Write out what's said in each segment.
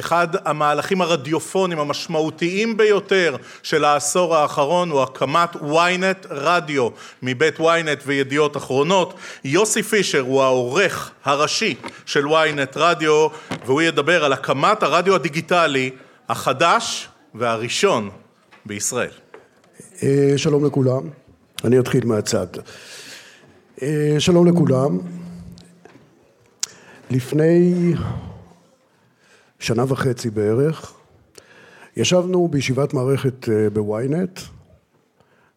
אחד המהלכים הרדיופונים המשמעותיים ביותר של העשור האחרון הוא הקמת ynet רדיו מבית ynet וידיעות אחרונות. יוסי פישר הוא העורך הראשי של ynet רדיו והוא ידבר על הקמת הרדיו הדיגיטלי החדש והראשון בישראל. אה, שלום לכולם, אני אתחיל מהצד. אה, שלום לכולם, לפני שנה וחצי בערך. ישבנו בישיבת מערכת אה, בוויינט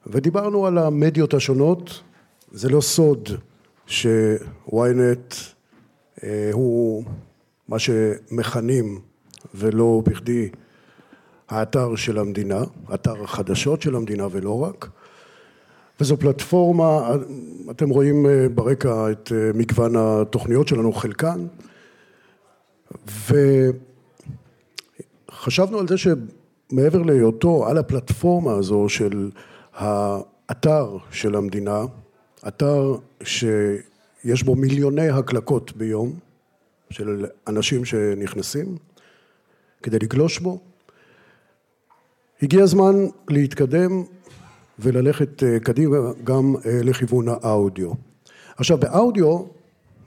ודיברנו על המדיות השונות, זה לא סוד שוויינט הוא מה שמכנים ולא בכדי האתר של המדינה, אתר החדשות של המדינה ולא רק, וזו פלטפורמה, אתם רואים אה, ברקע את אה, מגוון התוכניות שלנו, חלקן, וחשבנו על זה שמעבר להיותו על הפלטפורמה הזו של האתר של המדינה, אתר שיש בו מיליוני הקלקות ביום של אנשים שנכנסים כדי לגלוש בו, הגיע הזמן להתקדם וללכת אה, קדימה גם אה, לכיוון האודיו. עכשיו באודיו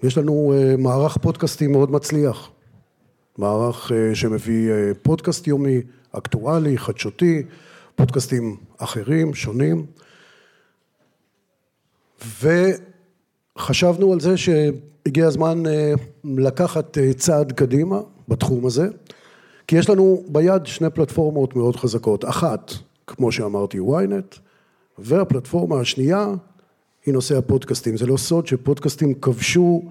יש לנו אה, מערך פודקאסטים מאוד מצליח, מערך שמביא פודקאסט יומי, אקטואלי, חדשותי, פודקאסטים אחרים, שונים, וחשבנו על זה שהגיע הזמן לקחת צעד קדימה בתחום הזה כי יש לנו ביד שני פלטפורמות מאוד חזקות, אחת, כמו שאמרתי, ynet, והפלטפורמה השנייה היא נושא הפודקאסטים. זה לא סוד שפודקאסטים כבשו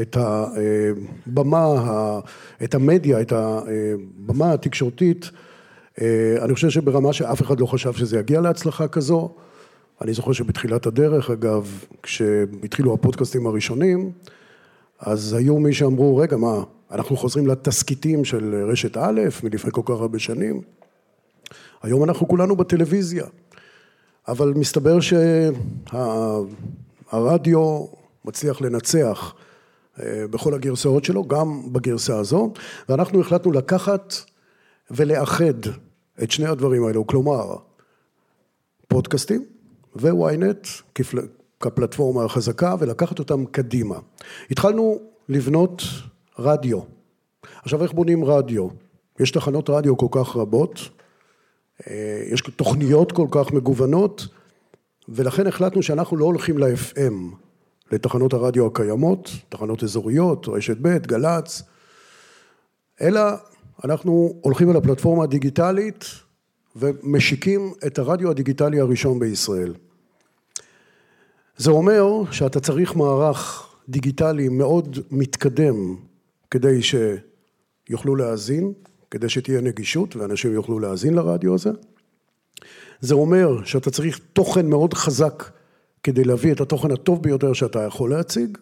את הבמה, את המדיה, את הבמה התקשורתית, אני חושב שברמה שאף אחד לא חשב שזה יגיע להצלחה כזו. אני זוכר שבתחילת הדרך, אגב, כשהתחילו הפודקאסטים הראשונים, אז היו מי שאמרו, רגע, מה, אנחנו חוזרים לתסכיתים של רשת א' מלפני כל כך הרבה שנים. היום אנחנו כולנו בטלוויזיה, אבל מסתבר שהרדיו מצליח לנצח אה, בכל הגרסאות שלו, גם בגרסה הזו, ואנחנו החלטנו לקחת ולאחד את שני הדברים האלו, כלומר פודקאסטים ו-ynet כפלטפורמה החזקה ולקחת אותם קדימה. התחלנו לבנות רדיו. עכשיו איך בונים רדיו? יש תחנות רדיו כל כך רבות, אה, יש תוכניות כל כך מגוונות, ולכן החלטנו שאנחנו לא הולכים ל-FM, לתחנות הרדיו הקיימות, תחנות אזוריות, רשת ב', גל"צ, אלא אנחנו הולכים על הפלטפורמה הדיגיטלית ומשיקים את הרדיו הדיגיטלי הראשון בישראל. זה אומר שאתה צריך מערך דיגיטלי מאוד מתקדם כדי שיוכלו להאזין, כדי שתהיה נגישות ואנשים יוכלו להאזין לרדיו הזה. זה אומר שאתה צריך תוכן מאוד חזק כדי להביא את התוכן הטוב ביותר שאתה יכול להציג,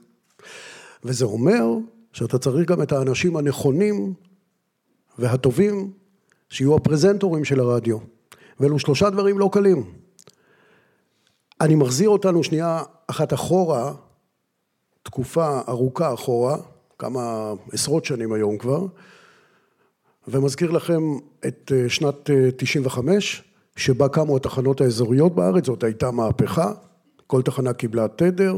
וזה אומר שאתה צריך גם את האנשים הנכונים והטובים שיהיו הפרזנטורים של הרדיו. ואלו שלושה דברים לא קלים. אני מחזיר אותנו שנייה אחת אחורה, תקופה ארוכה אחורה, כמה עשרות שנים היום כבר, ומזכיר לכם את אה, שנת 95, אה, שבה קמו התחנות האזוריות בארץ, זאת הייתה מהפכה, כל תחנה קיבלה תדר,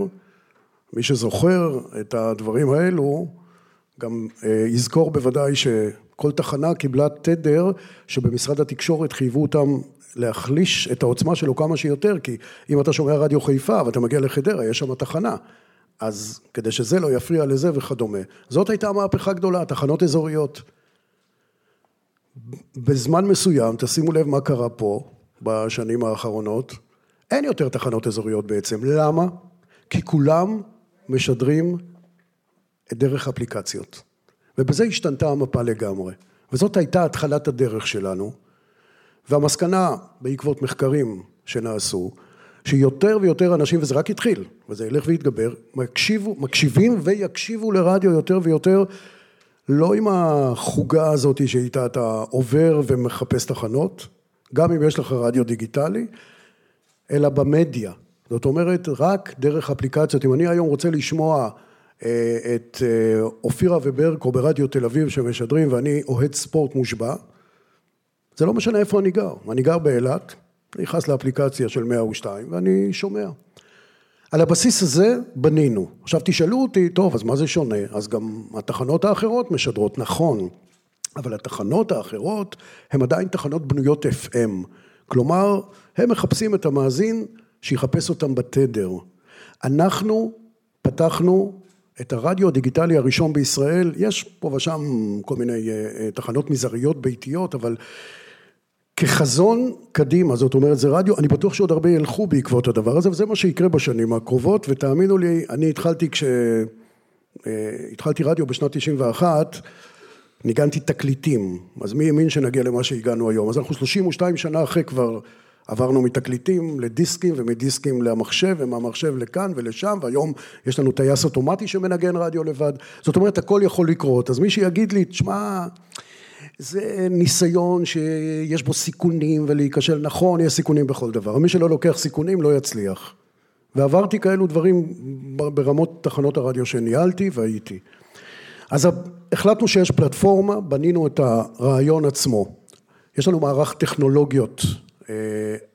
מי שזוכר את הדברים האלו, גם אה, יזכור בוודאי שכל תחנה קיבלה תדר שבמשרד התקשורת חייבו אותם להחליש את העוצמה שלו כמה שיותר, כי אם אתה שומע רדיו חיפה ואתה מגיע לחדרה, יש שם תחנה. אז כדי שזה לא יפריע לזה וכדומה. זאת הייתה מהפכה גדולה, תחנות אזוריות. בזמן מסוים, תשימו לב מה קרה פה בשנים האחרונות, אין יותר תחנות אזוריות בעצם. למה? כי כולם משדרים דרך אפליקציות. ובזה השתנתה המפה לגמרי. וזאת הייתה התחלת הדרך שלנו. והמסקנה, בעקבות מחקרים שנעשו, שיותר ויותר אנשים, וזה רק התחיל, וזה ילך ויתגבר, מקשיבו, מקשיבים ויקשיבו לרדיו יותר ויותר, לא עם החוגה הזאת שאיתה אתה עובר ומחפש תחנות, גם אם יש לך רדיו דיגיטלי, אלא במדיה. זאת אומרת, רק דרך אפליקציות. אם אני היום רוצה לשמוע את אופירה וברקו ברדיו תל אביב שמשדרים ואני אוהד ספורט מושבע, זה לא משנה איפה אני גר, אני גר באילת, אני נכנס לאפליקציה של 102 ואני שומע. על הבסיס הזה בנינו. עכשיו תשאלו אותי, טוב, אז מה זה שונה? אז גם התחנות האחרות משדרות, נכון, אבל התחנות האחרות הן עדיין תחנות בנויות FM. כלומר, הם מחפשים את המאזין שיחפש אותם בתדר. אנחנו פתחנו את הרדיו הדיגיטלי הראשון בישראל, יש פה ושם כל מיני אה, אה, תחנות מזעריות ביתיות, אבל כחזון קדימה, זאת אומרת זה רדיו, אני בטוח שעוד הרבה ילכו בעקבות הדבר הזה וזה מה שיקרה בשנים הקרובות ותאמינו לי, אני התחלתי כש... אה, התחלתי רדיו בשנת 91, ניגנתי תקליטים, אז מי האמין שנגיע למה שהגענו היום, אז אנחנו 32 שנה אחרי כבר עברנו מתקליטים לדיסקים ומדיסקים למחשב ומהמחשב לכאן ולשם והיום יש לנו טייס אוטומטי שמנגן רדיו לבד, זאת אומרת הכל יכול לקרות, אז מי שיגיד לי, תשמע זה ניסיון שיש בו סיכונים ולהיכשל, נכון, יש סיכונים בכל דבר, מי שלא לוקח סיכונים לא יצליח. ועברתי כאלו דברים ברמות תחנות הרדיו שניהלתי והייתי. אז החלטנו שיש פלטפורמה, בנינו את הרעיון עצמו. יש לנו מערך טכנולוגיות אה,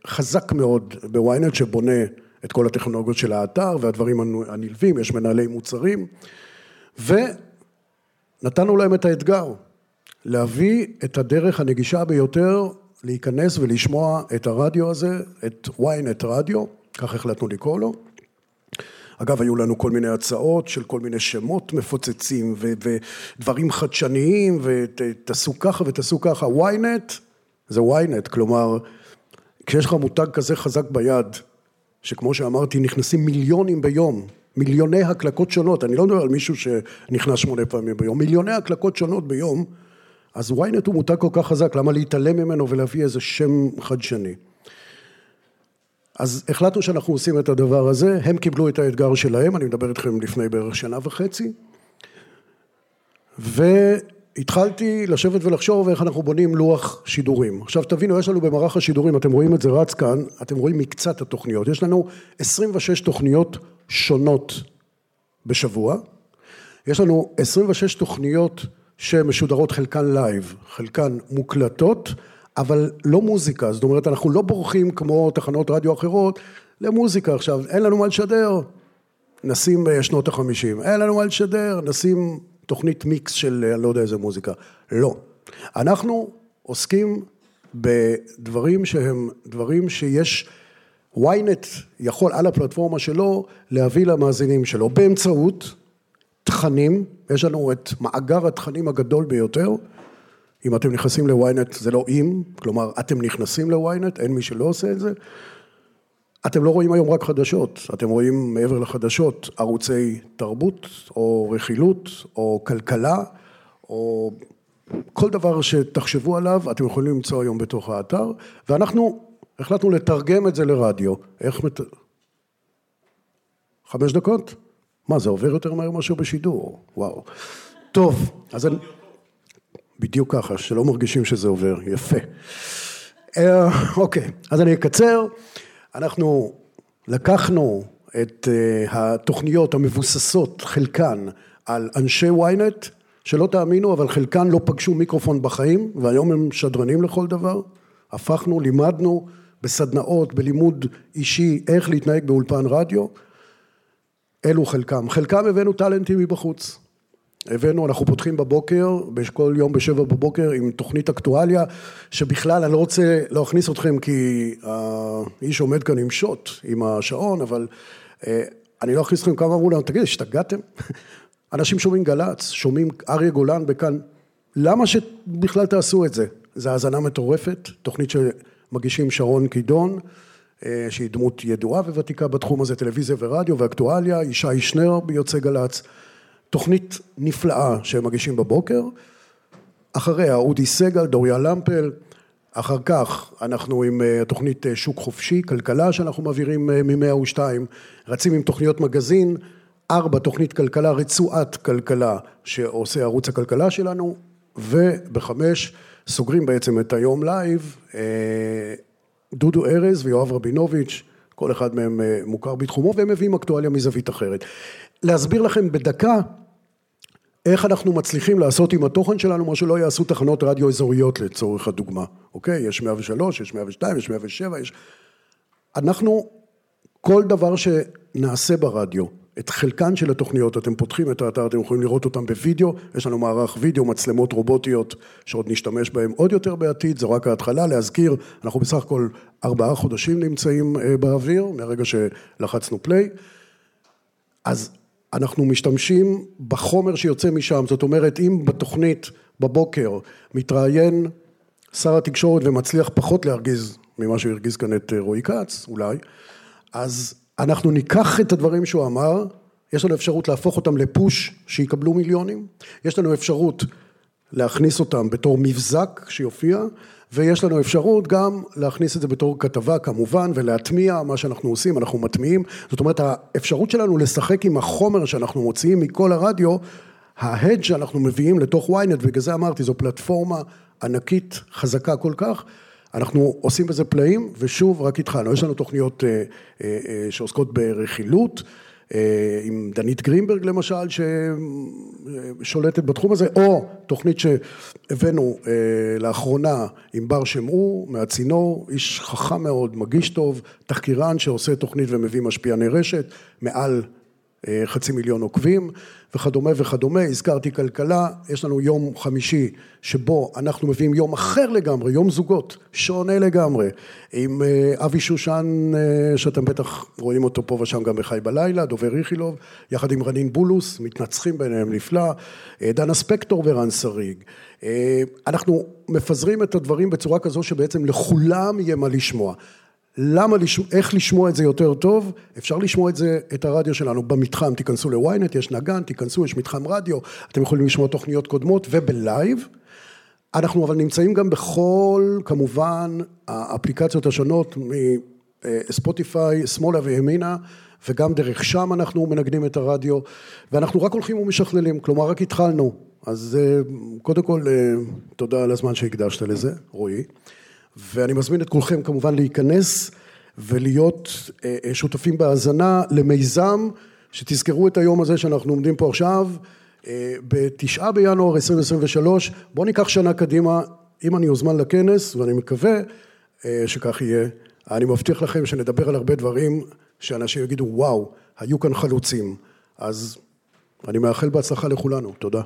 חזק מאוד בוויינט שבונה את כל הטכנולוגיות של האתר והדברים הנלווים, יש מנהלי מוצרים ונתנו להם את האתגר להביא את הדרך הנגישה ביותר להיכנס ולשמוע את הרדיו הזה, את ynet רדיו, כך החלטנו לקרוא לו. אגב, היו לנו כל מיני הצעות של כל מיני שמות מפוצצים ו- ודברים חדשניים ותעשו ככה ותעשו ככה. ynet זה ynet, כלומר, כשיש לך מותג כזה חזק ביד, שכמו שאמרתי, נכנסים מיליונים ביום, מיליוני הקלקות שונות, אני לא מדבר על מישהו שנכנס שמונה פעמים ביום, מיליוני הקלקות שונות ביום, אז ynet הוא מותג כל כך חזק, למה להתעלם ממנו ולהביא איזה שם חדשני? אז החלטנו שאנחנו עושים את הדבר הזה, הם קיבלו את האתגר שלהם, אני מדבר איתכם לפני בערך שנה וחצי, והתחלתי לשבת ולחשוב איך אנחנו בונים לוח שידורים. עכשיו תבינו, יש לנו במערך השידורים, אתם רואים את זה רץ כאן, אתם רואים מקצת התוכניות, יש לנו 26 תוכניות שונות בשבוע, יש לנו 26 תוכניות שמשודרות חלקן live, חלקן מוקלטות, אבל לא מוזיקה, זאת אומרת אנחנו לא בורחים כמו תחנות רדיו אחרות למוזיקה. עכשיו, אין לנו מה לשדר, נשים שנות החמישים, אין לנו מה לשדר, נשים תוכנית מיקס של אני לא יודע איזה מוזיקה, לא. אנחנו עוסקים בדברים שהם דברים שיש, ynet יכול על הפלטפורמה שלו להביא למאזינים שלו. באמצעות תכנים, יש לנו את מאגר התכנים הגדול ביותר, אם אתם נכנסים לוויינט זה לא אם, כלומר אתם נכנסים לוויינט, אין מי שלא עושה את זה, אתם לא רואים היום רק חדשות, אתם רואים מעבר לחדשות ערוצי תרבות או רכילות או כלכלה או כל דבר שתחשבו עליו אתם יכולים למצוא היום בתוך האתר ואנחנו החלטנו לתרגם את זה לרדיו, איך מת... חמש דקות? מה, זה עובר יותר מהר מאשר בשידור, וואו. טוב, אז אני... בדיוק ככה, שלא מרגישים שזה עובר, יפה. אה, אוקיי, אז אני אקצר. אנחנו לקחנו את אה, התוכניות המבוססות, חלקן, על אנשי ynet, שלא תאמינו, אבל חלקן לא פגשו מיקרופון בחיים, והיום הם שדרנים לכל דבר. הפכנו, לימדנו בסדנאות, בלימוד אישי, איך להתנהג באולפן רדיו. אלו חלקם. חלקם הבאנו טאלנטים מבחוץ. הבאנו, אנחנו פותחים בבוקר, כל יום בשבע בבוקר עם תוכנית אקטואליה, שבכלל אני לא רוצה להכניס אתכם כי האיש עומד כאן עם שוט, עם השעון, אבל אה, אני לא אכניס אתכם כמה אמרו לנו, תגיד, השתגעתם? אנשים שומעים גל"צ, שומעים אריה גולן בכאן, למה שבכלל תעשו את זה? זה האזנה מטורפת, תוכנית שמגישים שרון קידון, אה, שהיא דמות ידועה וותיקה בתחום הזה, טלוויזיה ורדיו ואקטואליה, ישי שנר ביוצא גל"צ, תוכנית נפלאה שהם מגישים בבוקר, אחריה אודי סגל, דוריה למפל, אחר כך אנחנו עם אה, תוכנית אה, שוק חופשי, כלכלה שאנחנו מעבירים מ-102, רצים עם תוכניות מגזין, ארבע תוכנית כלכלה, רצועת כלכלה שעושה ערוץ הכלכלה שלנו, ובחמש סוגרים בעצם את היום live. דודו ארז ויואב רבינוביץ', כל אחד מהם אה, מוכר בתחומו והם מביאים אקטואליה מזווית אחרת. להסביר לכם בדקה איך אנחנו מצליחים לעשות עם התוכן שלנו מה שלא יעשו תחנות רדיו אזוריות לצורך הדוגמה, אוקיי? יש 103, יש 102, יש 107, יש... אנחנו, כל דבר שנעשה ברדיו, את חלקן של התוכניות, אתם פותחים את האתר, אתם יכולים לראות אותם בווידאו, יש לנו מערך וידאו, מצלמות רובוטיות שעוד נשתמש בהם עוד יותר בעתיד, זו רק ההתחלה, להזכיר, אנחנו בסך הכל ארבעה חודשים נמצאים אה, באוויר, מהרגע שלחצנו פליי, אז אנחנו משתמשים בחומר שיוצא משם, זאת אומרת אם בתוכנית בבוקר מתראיין שר התקשורת ומצליח פחות להרגיז ממה שהוא הרגיז כאן את אה, רועי כץ אולי, אז אנחנו ניקח את הדברים שהוא אמר, יש לנו אפשרות להפוך אותם לפוש שיקבלו מיליונים, יש לנו אפשרות להכניס אותם בתור מבזק שיופיע ויש לנו אפשרות גם להכניס את זה בתור כתבה כמובן ולהטמיע מה שאנחנו עושים, אנחנו מטמיעים, זאת אומרת האפשרות שלנו לשחק עם החומר שאנחנו מוציאים מכל הרדיו, ההד שאנחנו מביאים לתוך ynet, ובגלל זה אמרתי זו פלטפורמה ענקית חזקה כל כך, אנחנו עושים בזה פלאים ושוב רק התחלנו, יש לנו תוכניות אה, אה, אה, שעוסקות ברכילות עם דנית גרינברג למשל ששולטת בתחום הזה, או תוכנית שהבאנו אה, לאחרונה עם בר שמעו מהצינור, איש חכם מאוד, מגיש טוב, תחקירן שעושה תוכנית ומביא משפיעני רשת, מעל אה, חצי מיליון עוקבים וכדומה וכדומה, הזכרתי כלכלה, יש לנו יום חמישי שבו אנחנו מביאים יום אחר לגמרי, יום זוגות, שונה לגמרי, עם אה, אבי שושן אה, שאתם בטח רואים אותו פה ושם גם בחי בלילה, דובר איכילוב, יחד עם רנין בולוס, מתנצחים ביניהם נפלא, דנה ספקטור ורן שריג, אנחנו מפזרים את הדברים בצורה כזו שבעצם לכולם יהיה מה לשמוע למה, איך לשמוע את זה יותר טוב? אפשר לשמוע את זה, את הרדיו שלנו במתחם, תיכנסו לוויינט, יש נגן, תיכנסו, יש מתחם רדיו, אתם יכולים לשמוע תוכניות קודמות וב live. אנחנו אבל נמצאים גם בכל, כמובן, האפליקציות השונות מספוטיפיי, שמאלה וימינה, וגם דרך שם אנחנו מנגנים את הרדיו, ואנחנו רק הולכים ומשכללים, כלומר רק התחלנו. אז אה, קודם כל, אה, תודה על הזמן שהקדשת לזה, רועי. ואני מזמין את כולכם כמובן להיכנס ולהיות אה, אה, שותפים בהאזנה למיזם. שתזכרו את היום הזה שאנחנו עומדים פה עכשיו אה, בתשעה בינואר 2023 בואו ניקח שנה קדימה אם אני אוזמן לכנס ואני מקווה שכך יהיה אני מבטיח לכם שנדבר על הרבה דברים שאנשים יגידו וואו היו כאן חלוצים. אז אני מאחל בהצלחה לכולנו. תודה